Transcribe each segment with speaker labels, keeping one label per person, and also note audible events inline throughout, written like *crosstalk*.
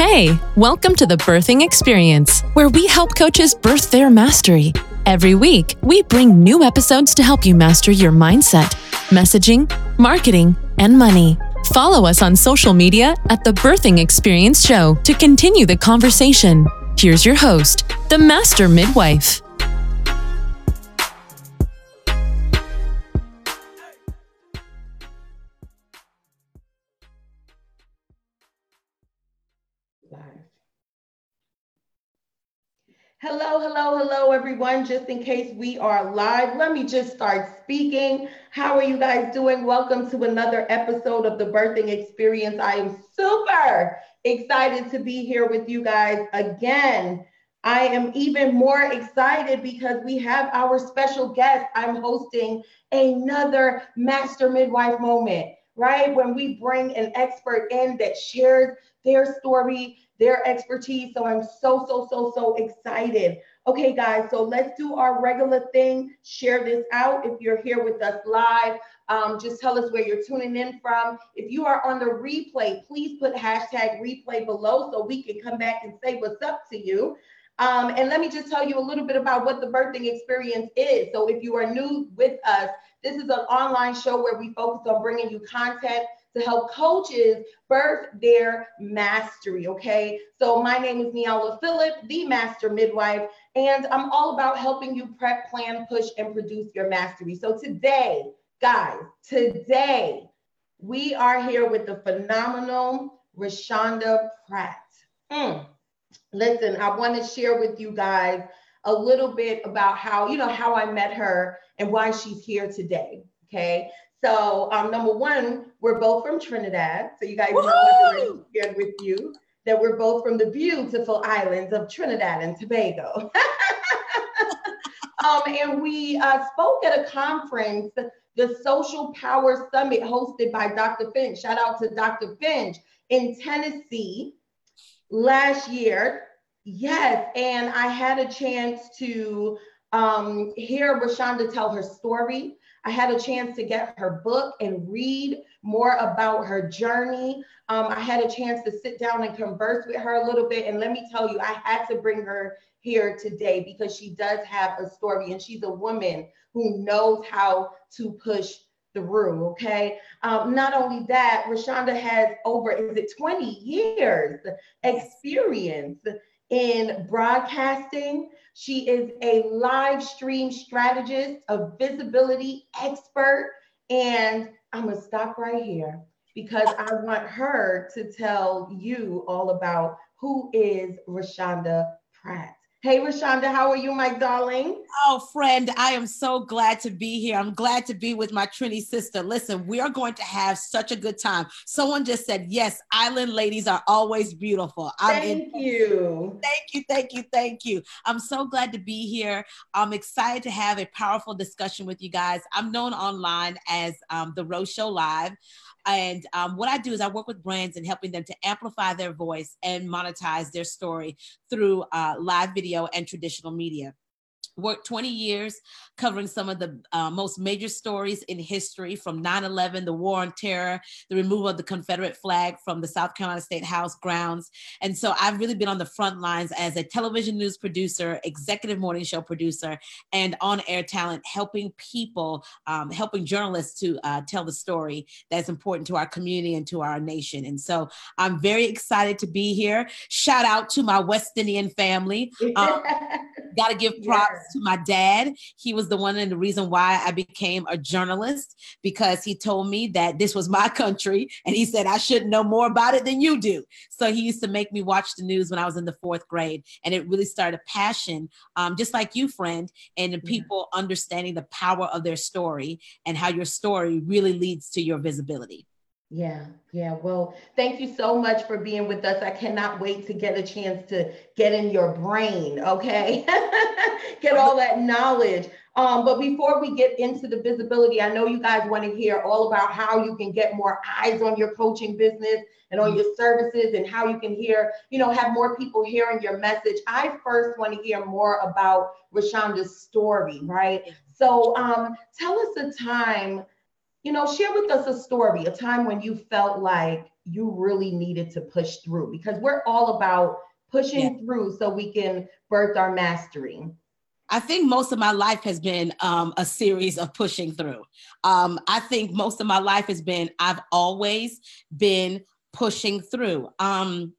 Speaker 1: Hey, welcome to the Birthing Experience, where we help coaches birth their mastery. Every week, we bring new episodes to help you master your mindset, messaging, marketing, and money. Follow us on social media at the Birthing Experience Show to continue the conversation. Here's your host, the Master Midwife.
Speaker 2: Hello, hello, hello, everyone. Just in case we are live, let me just start speaking. How are you guys doing? Welcome to another episode of the Birthing Experience. I am super excited to be here with you guys again. I am even more excited because we have our special guest. I'm hosting another Master Midwife moment, right? When we bring an expert in that shares their story their expertise. So I'm so, so, so, so excited. Okay, guys, so let's do our regular thing. Share this out. If you're here with us live, um, just tell us where you're tuning in from. If you are on the replay, please put hashtag replay below so we can come back and say what's up to you. Um, and let me just tell you a little bit about what the birthing experience is. So if you are new with us, this is an online show where we focus on bringing you content to help coaches birth their mastery. Okay. So my name is Niala Phillip, the master midwife, and I'm all about helping you prep, plan, push, and produce your mastery. So today, guys, today we are here with the phenomenal Roshanda Pratt. Mm. Listen, I want to share with you guys a little bit about how, you know, how I met her and why she's here today. Okay. So, um, number one, we're both from Trinidad. So, you guys Woo-hoo! know shared with you that we're both from the beautiful islands of Trinidad and Tobago. *laughs* um, and we uh, spoke at a conference, the Social Power Summit, hosted by Dr. Finch. Shout out to Dr. Finch in Tennessee last year. Yes, and I had a chance to um, hear Roshanda tell her story I had a chance to get her book and read more about her journey. Um, I had a chance to sit down and converse with her a little bit. And let me tell you, I had to bring her here today because she does have a story and she's a woman who knows how to push through. Okay. Um, not only that, Roshanda has over, is it 20 years experience in broadcasting. She is a live stream strategist, a visibility expert. And I'm going to stop right here because I want her to tell you all about who is Roshanda Pratt. Hey, Roshanda, how are you, my darling?
Speaker 3: Oh, friend, I am so glad to be here. I'm glad to be with my Trini sister. Listen, we are going to have such a good time. Someone just said, yes, island ladies are always beautiful.
Speaker 2: I'm thank in- you.
Speaker 3: Thank you, thank you, thank you. I'm so glad to be here. I'm excited to have a powerful discussion with you guys. I'm known online as um, The Ro Show Live. And um, what I do is I work with brands and helping them to amplify their voice and monetize their story through uh, live video and traditional media worked 20 years covering some of the uh, most major stories in history from 9-11 the war on terror the removal of the confederate flag from the south carolina state house grounds. And so i've really been on the front lines as a television news producer executive morning show producer and on-air talent helping people um, helping journalists to uh, tell the story that's important to our community and to our nation. And so i'm very excited to be here. Shout out to my west indian family. *laughs* Um, gotta give props to my dad. He was the one and the reason why I became a journalist because he told me that this was my *laughs* country and he said I should know more about it than you do. So he used to make me watch the news when I was in the fourth grade. And it really started a passion, um, just like you, friend, and the people understanding the power of their story and how your story really leads to your visibility.
Speaker 2: Yeah, yeah. Well, thank you so much for being with us. I cannot wait to get a chance to get in your brain, okay? *laughs* get all that knowledge. Um, but before we get into the visibility, I know you guys want to hear all about how you can get more eyes on your coaching business and on your services and how you can hear, you know, have more people hearing your message. I first want to hear more about Roshanda's story, right? So um, tell us a time you know, share with us a story, a time when you felt like you really needed to push through because we're all about pushing yeah. through so we can birth our mastery.
Speaker 3: I think most of my life has been um, a series of pushing through. Um, I think most of my life has been, I've always been pushing through. Um,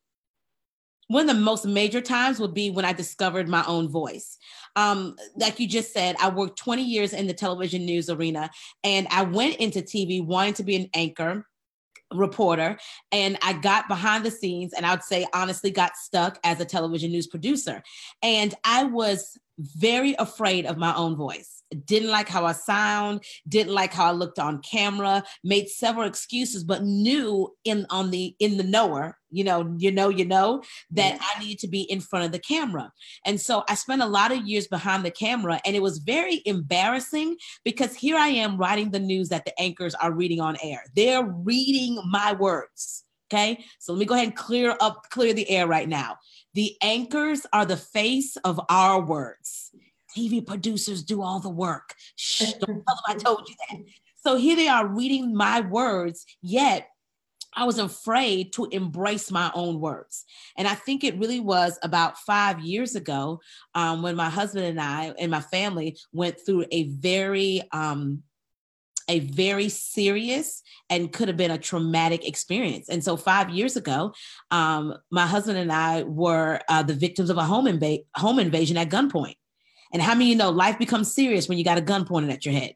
Speaker 3: one of the most major times would be when I discovered my own voice. Um, like you just said, I worked 20 years in the television news arena and I went into TV wanting to be an anchor reporter and I got behind the scenes and I would say honestly got stuck as a television news producer. And I was very afraid of my own voice didn't like how I sound, didn't like how I looked on camera, made several excuses, but knew in on the in the knower, you know, you know, you know that I needed to be in front of the camera. And so I spent a lot of years behind the camera and it was very embarrassing because here I am writing the news that the anchors are reading on air. They're reading my words. Okay. So let me go ahead and clear up, clear the air right now. The anchors are the face of our words. TV producers do all the work. Shh, don't *laughs* tell them I told you that. So here they are reading my words, yet I was afraid to embrace my own words. And I think it really was about five years ago um, when my husband and I and my family went through a very, um, a very serious and could have been a traumatic experience. And so, five years ago, um, my husband and I were uh, the victims of a home, inv- home invasion at gunpoint. And how many you know life becomes serious when you got a gun pointed at your head?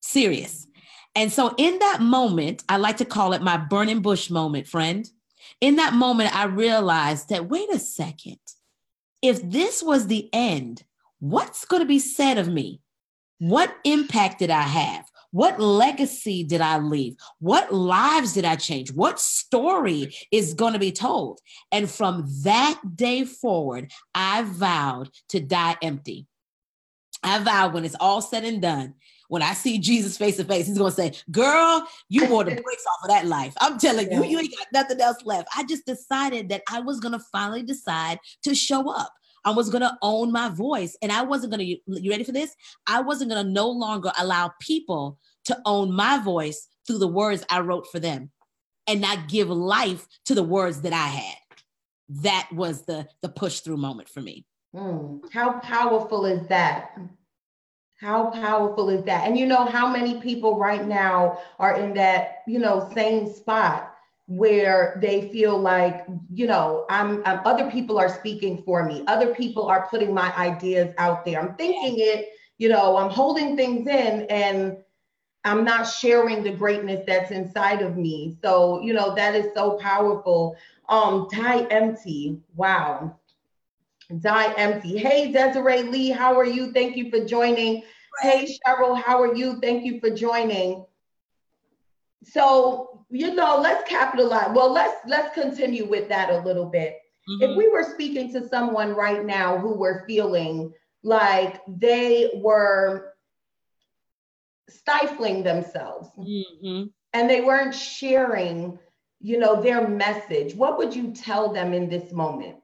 Speaker 3: Serious. And so in that moment, I like to call it my burning bush moment, friend. In that moment, I realized that wait a second. If this was the end, what's going to be said of me? What impact did I have? What legacy did I leave? What lives did I change? What story is going to be told? And from that day forward, I vowed to die empty. I vowed when it's all said and done, when I see Jesus face to face, he's going to say, Girl, you wore the *laughs* brakes off of that life. I'm telling you, you ain't got nothing else left. I just decided that I was going to finally decide to show up. I was going to own my voice. And I wasn't going to, you ready for this? I wasn't going to no longer allow people to own my voice through the words I wrote for them and not give life to the words that I had. That was the, the push through moment for me.
Speaker 2: Mm, how powerful is that? How powerful is that? And you know how many people right now are in that, you know, same spot where they feel like you know I'm, I'm, other people are speaking for me. Other people are putting my ideas out there. I'm thinking it you know i'm holding things in and i'm not sharing the greatness that's inside of me. So you know that is so powerful. Um die empty. Wow. Die empty. Hey desiree lee how are you? Thank you for joining. Hey cheryl how are you? Thank you for joining. So you know, let's capitalize. Well, let's let's continue with that a little bit. Mm-hmm. If we were speaking to someone right now who were feeling like they were stifling themselves mm-hmm. and they weren't sharing, you know, their message, what would you tell them in this moment?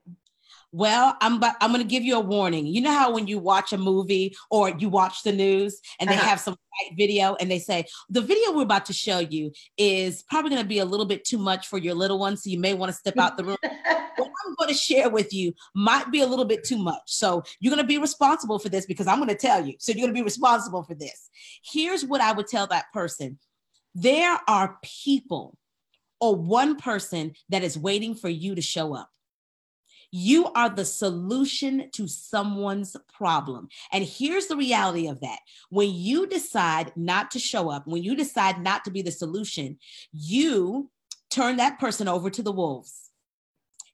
Speaker 3: Well, I'm but I'm going to give you a warning. You know how when you watch a movie or you watch the news and they uh-huh. have some video and they say the video we're about to show you is probably going to be a little bit too much for your little one, so you may want to step out the room. *laughs* what I'm going to share with you might be a little bit too much. So you're going to be responsible for this because I'm going to tell you. So you're going to be responsible for this. Here's what I would tell that person. There are people or one person that is waiting for you to show up. You are the solution to someone's problem. And here's the reality of that when you decide not to show up, when you decide not to be the solution, you turn that person over to the wolves.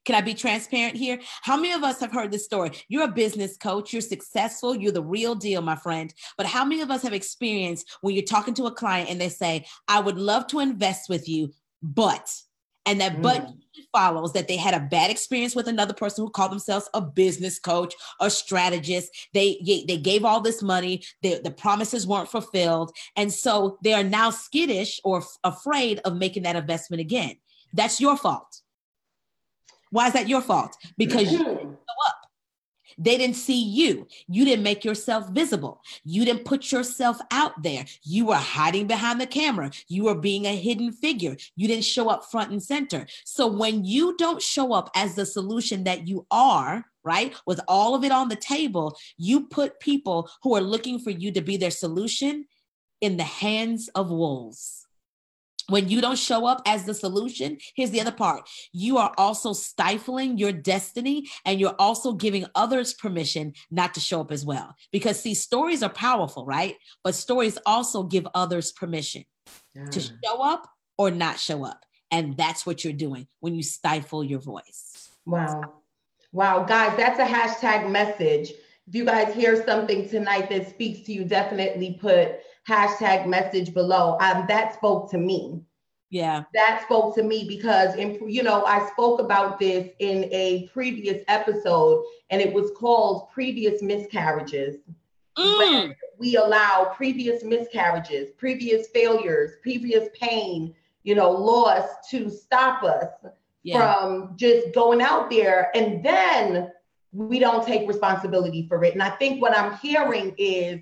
Speaker 3: Can I be transparent here? How many of us have heard this story? You're a business coach, you're successful, you're the real deal, my friend. But how many of us have experienced when you're talking to a client and they say, I would love to invest with you, but, and that mm. but follows that they had a bad experience with another person who called themselves a business coach or strategist. They they gave all this money, they, the promises weren't fulfilled, and so they are now skittish or f- afraid of making that investment again. That's your fault. Why is that your fault? Because *clears throat* you didn't show up. They didn't see you. You didn't make yourself visible. You didn't put yourself out there. You were hiding behind the camera. You were being a hidden figure. You didn't show up front and center. So when you don't show up as the solution that you are, right, with all of it on the table, you put people who are looking for you to be their solution in the hands of wolves when you don't show up as the solution, here's the other part you are also stifling your destiny and you're also giving others permission not to show up as well. Because, see, stories are powerful, right? But stories also give others permission yeah. to show up or not show up. And that's what you're doing when you stifle your voice.
Speaker 2: Wow. Wow. Guys, that's a hashtag message. If you guys hear something tonight that speaks to you, definitely put hashtag message below. Um, that spoke to me.
Speaker 3: Yeah.
Speaker 2: That spoke to me because, in, you know, I spoke about this in a previous episode and it was called Previous Miscarriages. Mm. we allow previous miscarriages, previous failures, previous pain, you know, loss to stop us yeah. from just going out there. And then we don't take responsibility for it. And I think what I'm hearing is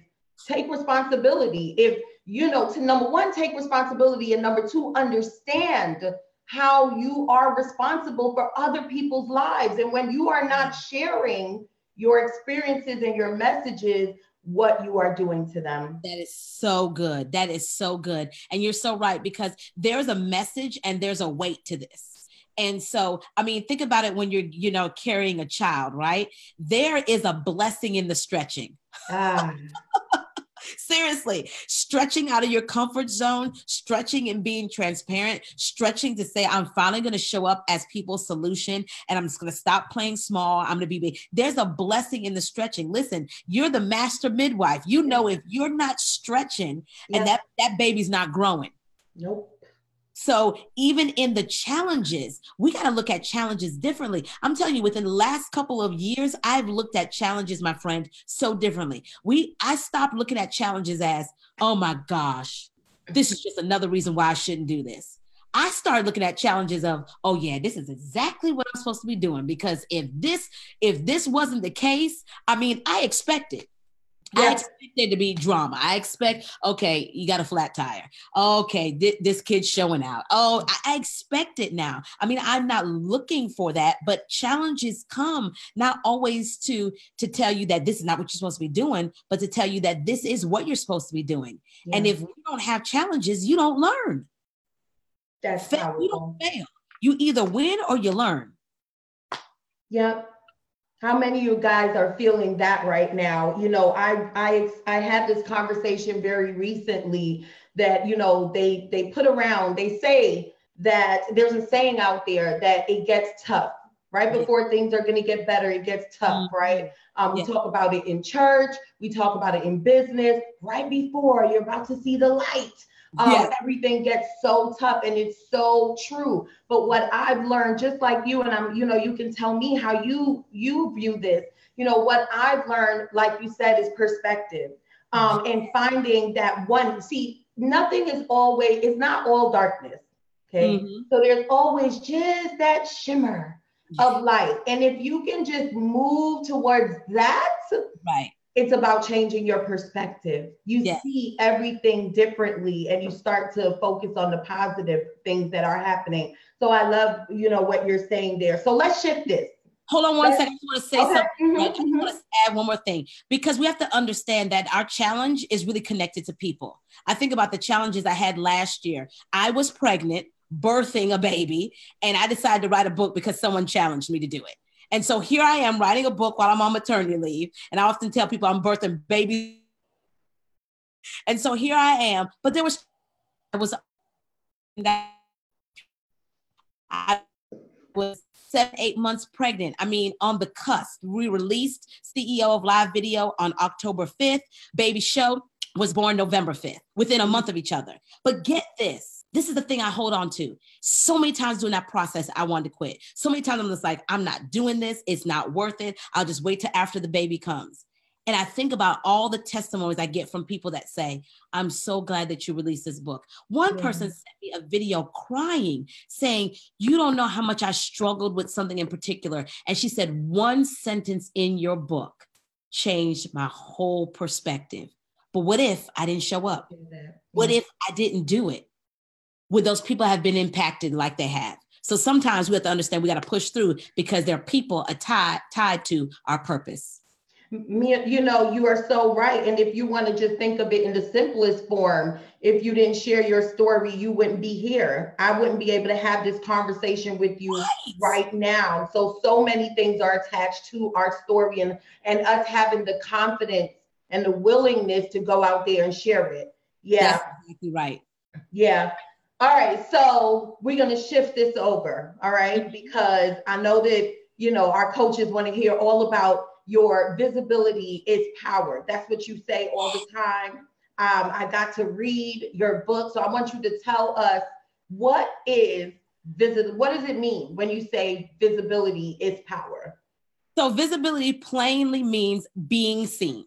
Speaker 2: take responsibility. If, you know, to number one, take responsibility, and number two, understand how you are responsible for other people's lives. And when you are not sharing your experiences and your messages, what you are doing to them.
Speaker 3: That is so good. That is so good. And you're so right because there's a message and there's a weight to this. And so, I mean, think about it when you're, you know, carrying a child, right? There is a blessing in the stretching. Ah. Seriously, stretching out of your comfort zone, stretching and being transparent, stretching to say, I'm finally going to show up as people's solution and I'm just going to stop playing small. I'm going to be big. There's a blessing in the stretching. Listen, you're the master midwife. You know, if you're not stretching and that, that baby's not growing.
Speaker 2: Nope.
Speaker 3: So even in the challenges, we got to look at challenges differently. I'm telling you, within the last couple of years, I've looked at challenges, my friend, so differently. We I stopped looking at challenges as, oh my gosh, this is just another reason why I shouldn't do this. I started looking at challenges of, oh yeah, this is exactly what I'm supposed to be doing. Because if this, if this wasn't the case, I mean, I expect it. I expect there to be drama. I expect, okay, you got a flat tire. Okay, th- this kid's showing out. Oh, I-, I expect it now. I mean, I'm not looking for that, but challenges come not always to to tell you that this is not what you're supposed to be doing, but to tell you that this is what you're supposed to be doing. Yeah. And if you don't have challenges, you don't learn.
Speaker 2: That's fail,
Speaker 3: you don't fail. You either win or you learn.
Speaker 2: Yep. How many of you guys are feeling that right now? You know, I I I had this conversation very recently that you know they they put around they say that there's a saying out there that it gets tough right before things are going to get better it gets tough mm-hmm. right um, we yeah. talk about it in church we talk about it in business right before you're about to see the light um, yes. everything gets so tough and it's so true. But what i've learned just like you and i'm you know you can tell me how you you view this you know what i've learned like you said is perspective. Um, and finding that one see nothing is always it's not all darkness okay? Mm-hmm. so there's always just that shimmer of light. And if you can just move towards that
Speaker 3: right
Speaker 2: it's about changing your perspective. You yes. see everything differently and you start to focus on the positive things that are happening. So I love, you know, what you're saying there. So let's shift this.
Speaker 3: Hold on one let's, second. I want to say okay. something. Mm-hmm, I mm-hmm. want to add one more thing because we have to understand that our challenge is really connected to people. I think about the challenges I had last year. I was pregnant, birthing a baby, and I decided to write a book because someone challenged me to do it. And so here I am writing a book while I'm on maternity leave. And I often tell people I'm birthing babies. And so here I am. But there was, I was, I was seven, eight months pregnant. I mean, on the cusp. We released CEO of Live Video on October 5th. Baby Show was born November 5th, within a month of each other. But get this this is the thing I hold on to. So many times during that process, I wanted to quit. So many times I'm just like, I'm not doing this. It's not worth it. I'll just wait till after the baby comes. And I think about all the testimonies I get from people that say, I'm so glad that you released this book. One yeah. person sent me a video crying, saying, You don't know how much I struggled with something in particular. And she said, One sentence in your book changed my whole perspective. But what if I didn't show up? What if I didn't do it? Would those people have been impacted like they have? So sometimes we have to understand we got to push through because there are people tied tied to our purpose.
Speaker 2: Me, you know, you are so right. And if you want to just think of it in the simplest form, if you didn't share your story, you wouldn't be here. I wouldn't be able to have this conversation with you right, right now. So, so many things are attached to our story and, and us having the confidence and the willingness to go out there and share it. Yeah.
Speaker 3: That's exactly right.
Speaker 2: Yeah. All right, so we're going to shift this over, all right, because I know that, you know, our coaches want to hear all about your visibility is power. That's what you say all the time. Um, I got to read your book, so I want you to tell us what is visit. What does it mean when you say visibility is power?
Speaker 3: So visibility plainly means being seen,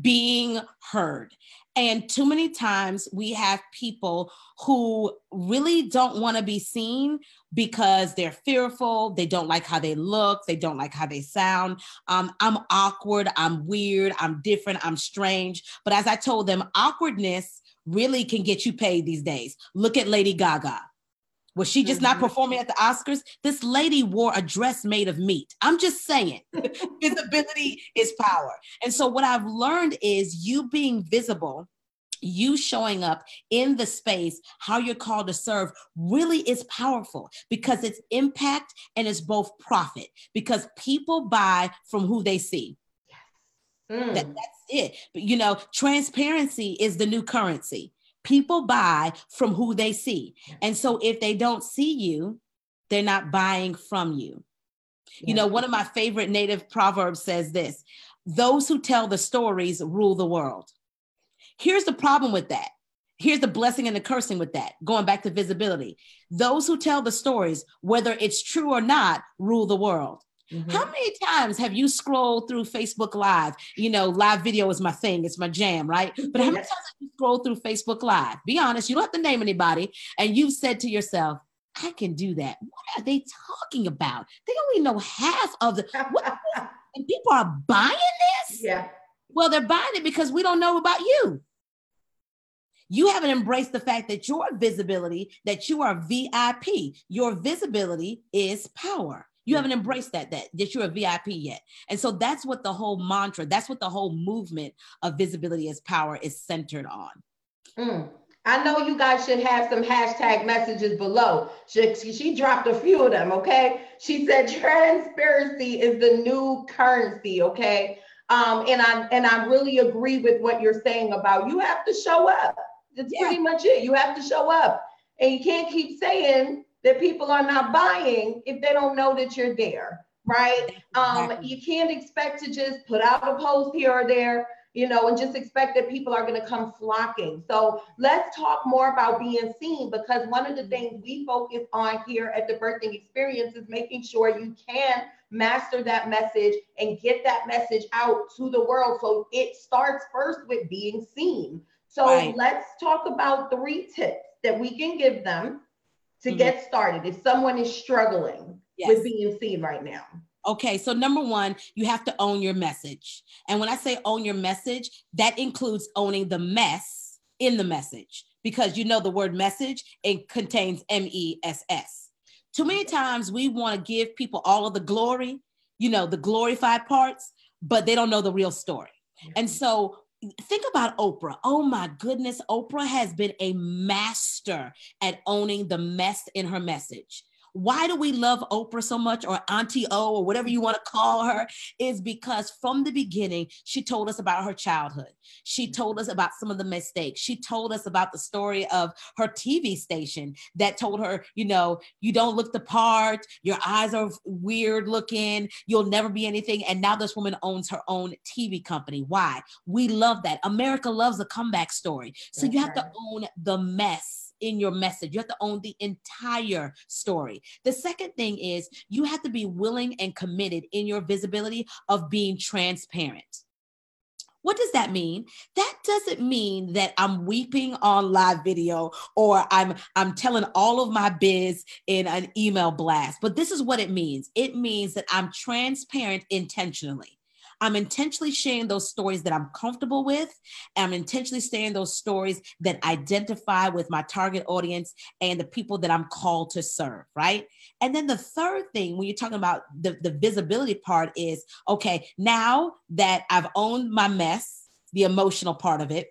Speaker 3: being heard. And too many times we have people who really don't want to be seen because they're fearful. They don't like how they look. They don't like how they sound. Um, I'm awkward. I'm weird. I'm different. I'm strange. But as I told them, awkwardness really can get you paid these days. Look at Lady Gaga. Was she just not performing at the Oscars? This lady wore a dress made of meat. I'm just saying, *laughs* visibility is power. And so, what I've learned is you being visible, you showing up in the space, how you're called to serve, really is powerful because it's impact and it's both profit because people buy from who they see. Mm. That, that's it. But you know, transparency is the new currency. People buy from who they see. And so if they don't see you, they're not buying from you. Yeah. You know, one of my favorite native proverbs says this those who tell the stories rule the world. Here's the problem with that. Here's the blessing and the cursing with that, going back to visibility. Those who tell the stories, whether it's true or not, rule the world. Mm-hmm. How many times have you scrolled through Facebook Live? You know, live video is my thing, it's my jam, right? But how many times have you scrolled through Facebook Live? Be honest, you don't have to name anybody, and you've said to yourself, I can do that. What are they talking about? They only know half of the *laughs* what, and people are buying this?
Speaker 2: Yeah.
Speaker 3: Well, they're buying it because we don't know about you. You haven't embraced the fact that your visibility, that you are VIP. Your visibility is power. You haven't embraced that, that that you're a VIP yet. And so that's what the whole mantra, that's what the whole movement of visibility as power is centered on.
Speaker 2: Mm. I know you guys should have some hashtag messages below. She, she dropped a few of them, okay? She said transparency is the new currency, okay? Um, and I and I really agree with what you're saying about you have to show up. That's yeah. pretty much it. You have to show up. And you can't keep saying that people are not buying if they don't know that you're there, right? Um, you can't expect to just put out a post here or there, you know, and just expect that people are going to come flocking. So let's talk more about being seen because one of the things we focus on here at the birthing experience is making sure you can master that message and get that message out to the world. So it starts first with being seen. So right. let's talk about three tips that we can give them to mm-hmm. get started if someone is struggling yes. with being seen right now.
Speaker 3: Okay, so number one, you have to own your message. And when I say own your message, that includes owning the mess in the message because you know the word message, it contains M E S S. Too many times we want to give people all of the glory, you know, the glorified parts, but they don't know the real story. And so think about Oprah. Oh my goodness, Oprah has been a master at owning the mess in her message why do we love Oprah so much or Auntie O or whatever you want to call her is because from the beginning, she told us about her childhood. She mm. told us about some of the mistakes. She told us about the story of her TV station that told her, you know, you don't look the part, your eyes are weird looking, you'll never be anything. And now this woman owns her own TV company. Why? We love that. America loves a comeback story. So you have to own the mess in your message. You have to own the entire story. The second thing is you have to be willing and committed in your visibility of being transparent. What does that mean? That doesn't mean that I'm weeping on live video or I'm I'm telling all of my biz in an email blast. But this is what it means. It means that I'm transparent intentionally. I'm intentionally sharing those stories that I'm comfortable with. I'm intentionally sharing those stories that identify with my target audience and the people that I'm called to serve, right? And then the third thing, when you're talking about the, the visibility part, is okay, now that I've owned my mess, the emotional part of it,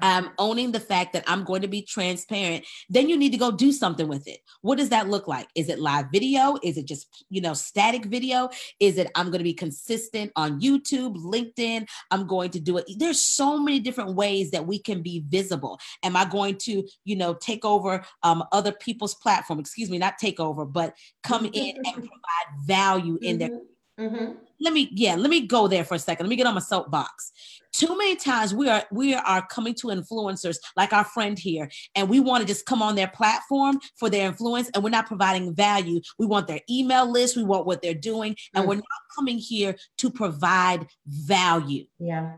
Speaker 3: I'm owning the fact that I'm going to be transparent, then you need to go do something with it. What does that look like? Is it live video? Is it just, you know, static video? Is it I'm going to be consistent on YouTube, LinkedIn? I'm going to do it. There's so many different ways that we can be visible. Am I going to, you know, take over um, other people's platform? Excuse me, not take over, but come in and provide value in their mm-hmm. mm-hmm. let me yeah let me go there for a second let me get on my soapbox too many times we are we are coming to influencers like our friend here and we want to just come on their platform for their influence and we're not providing value. We want their email list we want what they're doing and mm. we're not coming here to provide value.
Speaker 2: Yeah.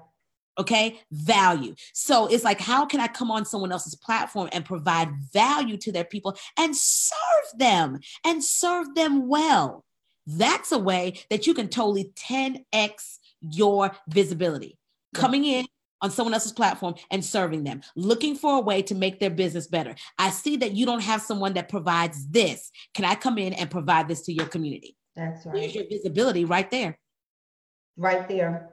Speaker 3: Okay? Value. So it's like how can i come on someone else's platform and provide value to their people and serve them and serve them well? That's a way that you can totally 10x your visibility coming in on someone else's platform and serving them, looking for a way to make their business better. I see that you don't have someone that provides this. Can I come in and provide this to your community?
Speaker 2: That's right.
Speaker 3: There's your visibility right there.
Speaker 2: Right there.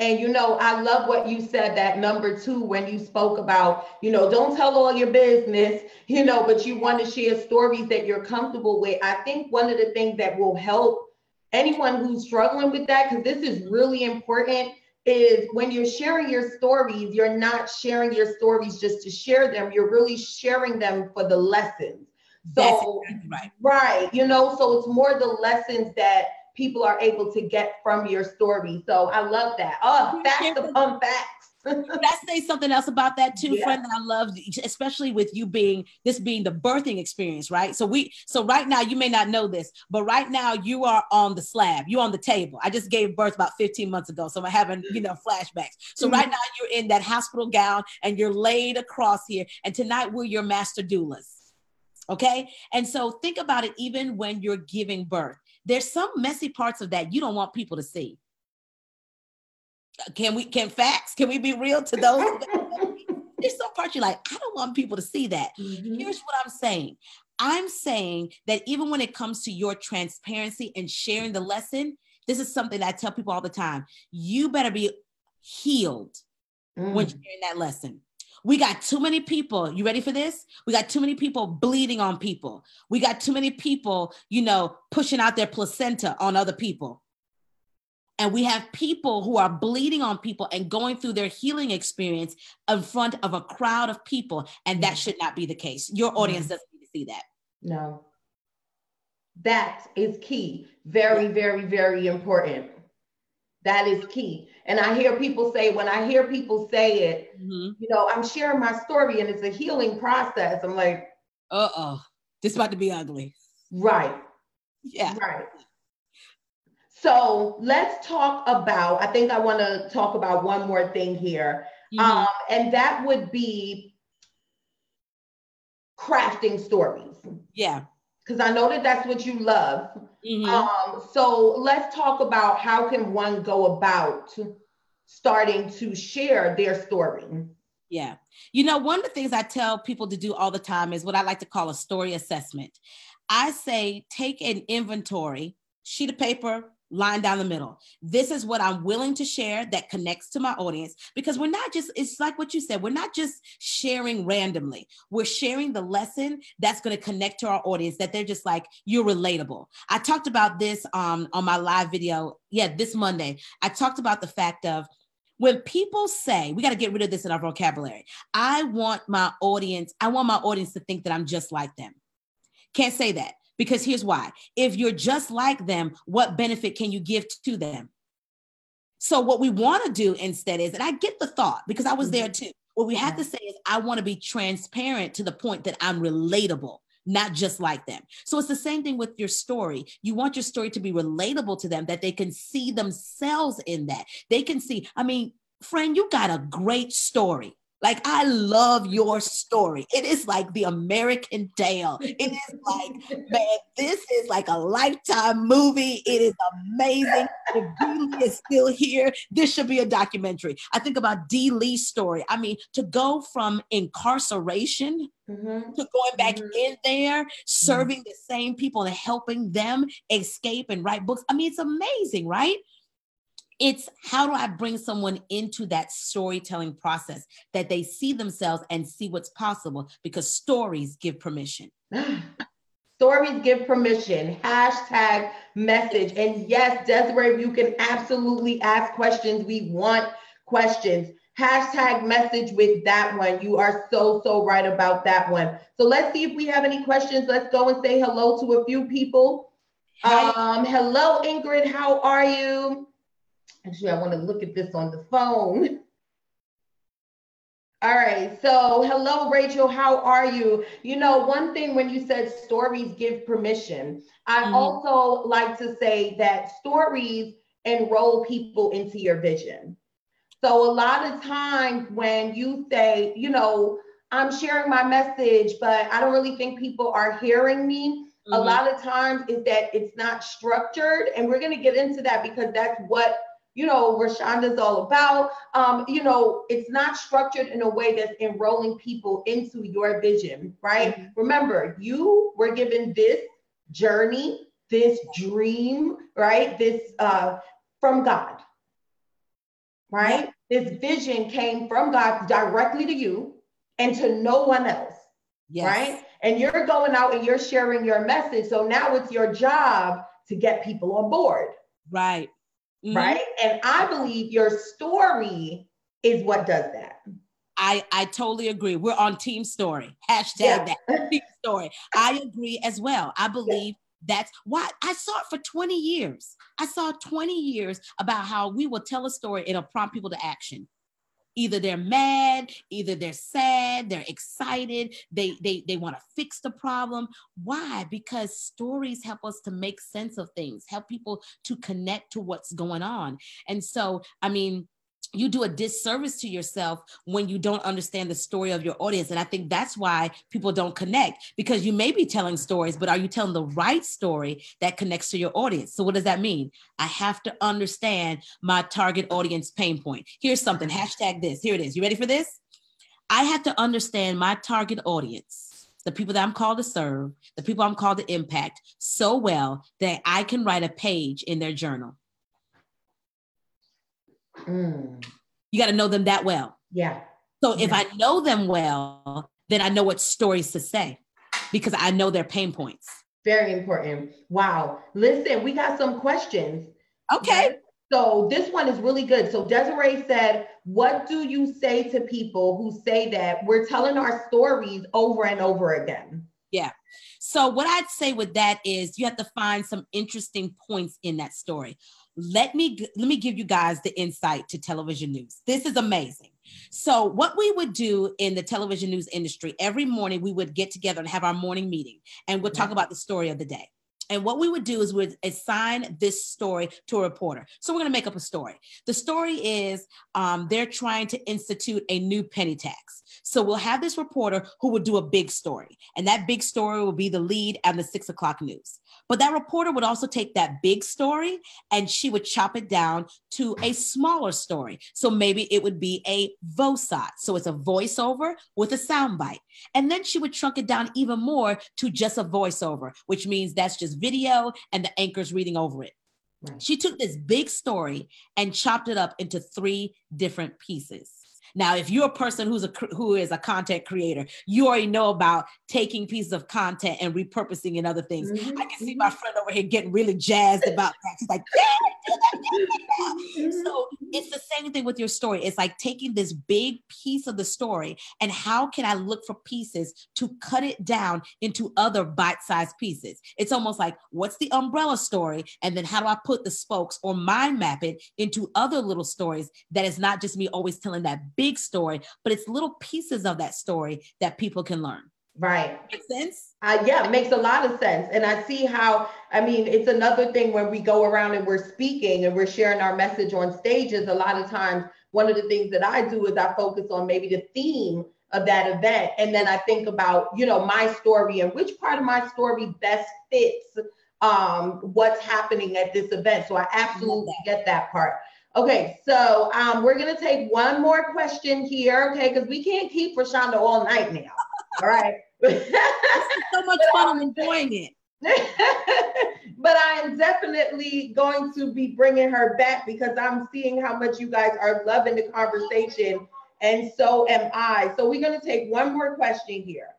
Speaker 2: And you know, I love what you said that number two when you spoke about, you know, don't tell all your business, you know, but you want to share stories that you're comfortable with. I think one of the things that will help anyone who's struggling with that, because this is really important, is when you're sharing your stories, you're not sharing your stories just to share them, you're really sharing them for the lessons. So, exactly right. right, you know, so it's more the lessons that people are able to get from your story. So I love that. Oh, that's the fun fact.
Speaker 3: Can I say something else about that too, yeah. friend? That I love, especially with you being this being the birthing experience, right? So we, so right now you may not know this, but right now you are on the slab, you're on the table. I just gave birth about 15 months ago, so I'm having you know flashbacks. So mm-hmm. right now you're in that hospital gown and you're laid across here, and tonight we're your master doulas. Okay, and so think about it. Even when you're giving birth, there's some messy parts of that you don't want people to see can we can facts? Can we be real to those? *laughs* There's some parts you're like, I don't want people to see that. Mm-hmm. Here's what I'm saying. I'm saying that even when it comes to your transparency and sharing the lesson, this is something I tell people all the time. You better be healed mm. when sharing that lesson. We got too many people. You ready for this? We got too many people bleeding on people. We got too many people, you know, pushing out their placenta on other people. And we have people who are bleeding on people and going through their healing experience in front of a crowd of people. And that should not be the case. Your audience doesn't need to see that.
Speaker 2: No. That is key. Very, very, very important. That is key. And I hear people say, when I hear people say it, mm-hmm. you know, I'm sharing my story and it's a healing process. I'm like,
Speaker 3: uh oh, this about to be ugly.
Speaker 2: Right.
Speaker 3: Yeah.
Speaker 2: Right. So let's talk about, I think I want to talk about one more thing here. Mm-hmm. Um, and that would be crafting stories.
Speaker 3: Yeah.
Speaker 2: Because I know that that's what you love. Mm-hmm. Um, so let's talk about how can one go about starting to share their story.
Speaker 3: Yeah. You know, one of the things I tell people to do all the time is what I like to call a story assessment. I say take an inventory, sheet of paper, line down the middle. This is what I'm willing to share that connects to my audience because we're not just, it's like what you said, we're not just sharing randomly. We're sharing the lesson that's going to connect to our audience that they're just like, you're relatable. I talked about this um, on my live video. Yeah, this Monday. I talked about the fact of, when people say we got to get rid of this in our vocabulary i want my audience i want my audience to think that i'm just like them can't say that because here's why if you're just like them, what benefit can you give to them? So, what we want to do instead is, and I get the thought because I was there mm-hmm. too. What we have to say is, I want to be transparent to the point that I'm relatable not just like them. So it's the same thing with your story. You want your story to be relatable to them, that they can see themselves in that. They can see, I mean, friend, you got a great story. Like, I love your story. It is like the American tale. It is like, *laughs* man, this is like a lifetime movie. It is amazing. If Dee Lee is still here, this should be a documentary. I think about Dee Lee's story. I mean, to go from incarceration Mm-hmm. to going back mm-hmm. in there, mm-hmm. serving mm-hmm. the same people and helping them escape and write books. I mean, it's amazing, right? It's how do I bring someone into that storytelling process that they see themselves and see what's possible because stories give permission. *gasps*
Speaker 2: Stories give permission. Hashtag message. And yes, Desiree, you can absolutely ask questions. We want questions. Hashtag message with that one. You are so, so right about that one. So let's see if we have any questions. Let's go and say hello to a few people. Um, hello, Ingrid. How are you? Actually, I want to look at this on the phone. All right. So, hello, Rachel. How are you? You know, one thing when you said stories give permission, I mm-hmm. also like to say that stories enroll people into your vision. So, a lot of times when you say, you know, I'm sharing my message, but I don't really think people are hearing me. Mm-hmm. A lot of times is that it's not structured. And we're going to get into that because that's what you know, Roshanda's all about. Um, you know, it's not structured in a way that's enrolling people into your vision, right? Mm-hmm. Remember, you were given this journey, this dream, right? This uh, from God, right? Yeah. This vision came from God directly to you and to no one else, yes. right? And you're going out and you're sharing your message. So now it's your job to get people on board.
Speaker 3: Right.
Speaker 2: Mm-hmm. Right. And I believe your story is what does that.
Speaker 3: I, I totally agree. We're on team story. Hashtag yeah. that *laughs* team story. I agree as well. I believe yeah. that's why I saw it for 20 years. I saw 20 years about how we will tell a story, it'll prompt people to action either they're mad either they're sad they're excited they they they want to fix the problem. Why? Because stories help us to make sense of things help people to connect to what's going on. And so i mean you do a disservice to yourself when you don't understand the story of your audience. And I think that's why people don't connect because you may be telling stories, but are you telling the right story that connects to your audience? So, what does that mean? I have to understand my target audience pain point. Here's something hashtag this. Here it is. You ready for this? I have to understand my target audience, the people that I'm called to serve, the people I'm called to impact so well that I can write a page in their journal. Mm. You got to know them that well.
Speaker 2: Yeah.
Speaker 3: So yeah. if I know them well, then I know what stories to say because I know their pain points.
Speaker 2: Very important. Wow. Listen, we got some questions.
Speaker 3: Okay.
Speaker 2: So this one is really good. So Desiree said, What do you say to people who say that we're telling our stories over and over again?
Speaker 3: Yeah. So what I'd say with that is you have to find some interesting points in that story let me let me give you guys the insight to television news this is amazing so what we would do in the television news industry every morning we would get together and have our morning meeting and we'll talk about the story of the day and what we would do is we'd assign this story to a reporter. So we're going to make up a story. The story is um, they're trying to institute a new penny tax. So we'll have this reporter who would do a big story, and that big story will be the lead at the six o'clock news. But that reporter would also take that big story and she would chop it down to a smaller story. So maybe it would be a VOSOT. So it's a voiceover with a soundbite. And then she would trunk it down even more to just a voiceover, which means that's just video and the anchor's reading over it. Right. She took this big story and chopped it up into three different pieces. Now, if you're a person who's a who is a content creator, you already know about taking pieces of content and repurposing and other things. Mm-hmm. I can see my friend over here getting really jazzed about that. She's like, so it's the same thing with your story. It's like taking this big piece of the story and how can I look for pieces to cut it down into other bite-sized pieces? It's almost like what's the umbrella story? And then how do I put the spokes or mind map it into other little stories that is not just me always telling that big story, but it's little pieces of that story that people can learn.
Speaker 2: Right.
Speaker 3: Makes sense?
Speaker 2: Uh, yeah, it makes a lot of sense. And I see how, I mean, it's another thing when we go around and we're speaking and we're sharing our message on stages. A lot of times one of the things that I do is I focus on maybe the theme of that event. And then I think about, you know, my story and which part of my story best fits um, what's happening at this event. So I absolutely get that part. Okay, so um, we're gonna take one more question here, okay? Because we can't keep Roshanda all night now. All right.
Speaker 3: so much fun. I'm enjoying it. *laughs*
Speaker 2: but I am definitely going to be bringing her back because I'm seeing how much you guys are loving the conversation, and so am I. So we're going to take one more question here.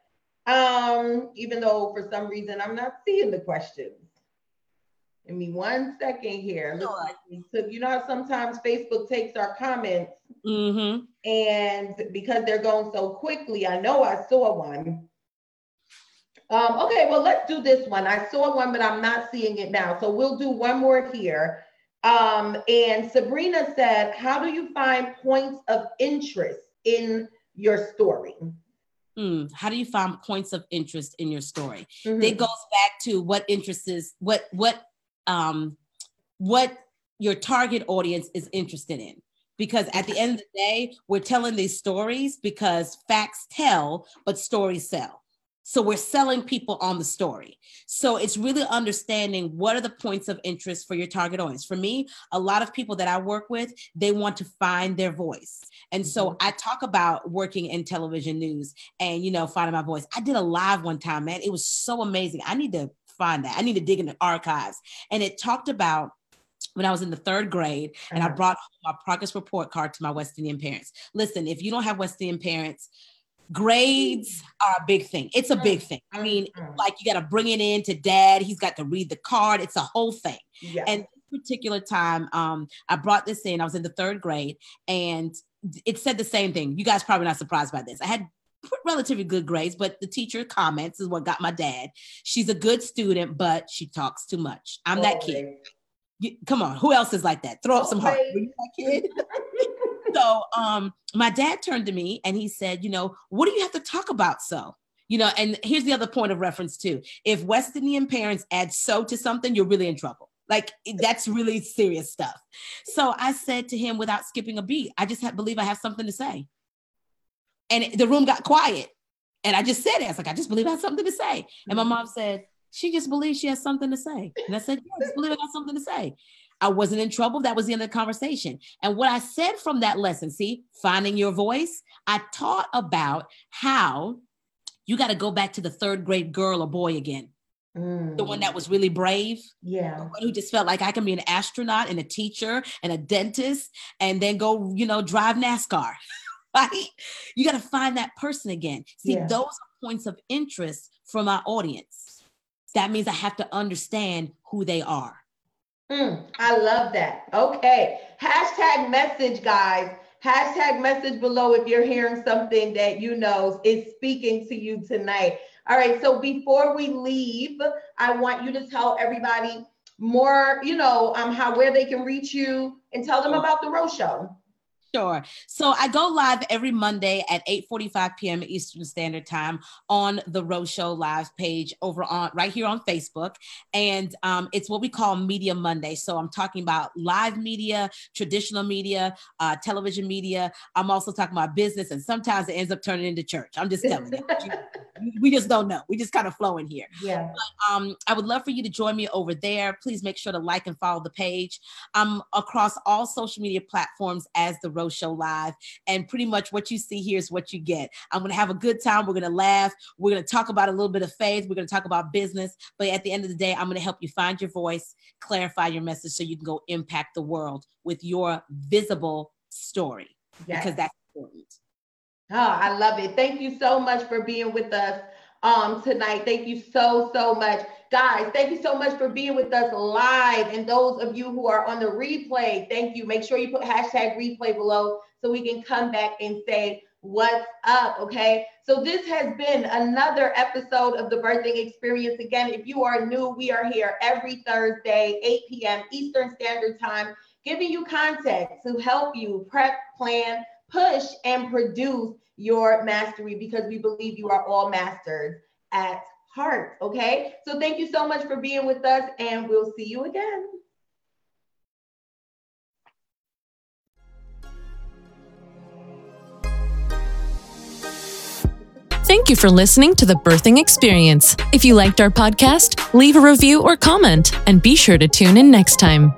Speaker 2: Um, even though for some reason I'm not seeing the questions. Give me one second here. So you know how sometimes Facebook takes our comments,
Speaker 3: mm-hmm.
Speaker 2: and because they're going so quickly, I know I saw one. Um, okay, well, let's do this one. I saw one, but I'm not seeing it now. So we'll do one more here. Um, and Sabrina said, How do you find points of interest in your story?
Speaker 3: Mm, how do you find points of interest in your story? Mm-hmm. It goes back to what interests is what what um what your target audience is interested in because at the end of the day we're telling these stories because facts tell but stories sell so we're selling people on the story. So it's really understanding what are the points of interest for your target audience. For me, a lot of people that I work with, they want to find their voice. And so mm-hmm. I talk about working in television news and, you know, finding my voice. I did a live one time, man. It was so amazing. I need to find that. I need to dig in the archives. And it talked about when I was in the third grade, and uh-huh. I brought my progress report card to my West Indian parents. Listen, if you don't have West Indian parents, grades are a big thing. It's a big thing. I mean, mm-hmm. like you got to bring it in to dad. He's got to read the card. It's a whole thing. Yes. And particular time, um, I brought this in. I was in the third grade, and it said the same thing. You guys probably not surprised by this. I had relatively good grades, but the teacher comments is what got my dad. She's a good student, but she talks too much. I'm that kid. You, come on, who else is like that? Throw up some heart. Were you that kid? *laughs* so um, my dad turned to me and he said, you know, what do you have to talk about so? You know, and here's the other point of reference too. If West Indian parents add so to something, you're really in trouble. Like that's really serious stuff. So I said to him without skipping a beat, I just have, believe I have something to say. And the room got quiet. And I just said it. I was like, I just believe I have something to say. And my mom said, she just believes she has something to say. And I said, yeah, I just believe I got something to say. I wasn't in trouble. That was the end of the conversation. And what I said from that lesson, see, finding your voice, I taught about how you got to go back to the third grade girl or boy again. Mm. The one that was really brave.
Speaker 2: Yeah.
Speaker 3: The one who just felt like I can be an astronaut and a teacher and a dentist and then go, you know, drive NASCAR. *laughs* *laughs* right? You got to find that person again. See, yeah. those are points of interest for my audience. That means I have to understand who they are.
Speaker 2: Mm, I love that. Okay. Hashtag message, guys. Hashtag message below if you're hearing something that you know is speaking to you tonight. All right. So before we leave, I want you to tell everybody more, you know, um, how where they can reach you and tell them about the Ro Show.
Speaker 3: Sure. So I go live every Monday at 8:45 p.m. Eastern Standard Time on the Ro Show Live page over on right here on Facebook, and um, it's what we call Media Monday. So I'm talking about live media, traditional media, uh, television media. I'm also talking about business, and sometimes it ends up turning into church. I'm just telling you. *laughs* we just don't know. We just kind of flow in here.
Speaker 2: Yeah.
Speaker 3: But, um, I would love for you to join me over there. Please make sure to like and follow the page. I'm across all social media platforms as the Show Live. And pretty much what you see here is what you get. I'm going to have a good time. We're going to laugh. We're going to talk about a little bit of faith. We're going to talk about business. But at the end of the day, I'm going to help you find your voice, clarify your message so you can go impact the world with your visible story yes. because that's important.
Speaker 2: Oh, I love it. Thank you so much for being with us um, tonight. Thank you so, so much. Guys, thank you so much for being with us live. And those of you who are on the replay, thank you. Make sure you put hashtag replay below so we can come back and say, what's up okay so this has been another episode of the birthing experience again if you are new we are here every thursday 8 p.m eastern standard time giving you content to help you prep plan push and produce your mastery because we believe you are all masters at heart. Okay. So thank you so much for being with us, and we'll see you again.
Speaker 1: Thank you for listening to the Birthing Experience. If you liked our podcast, leave a review or comment, and be sure to tune in next time.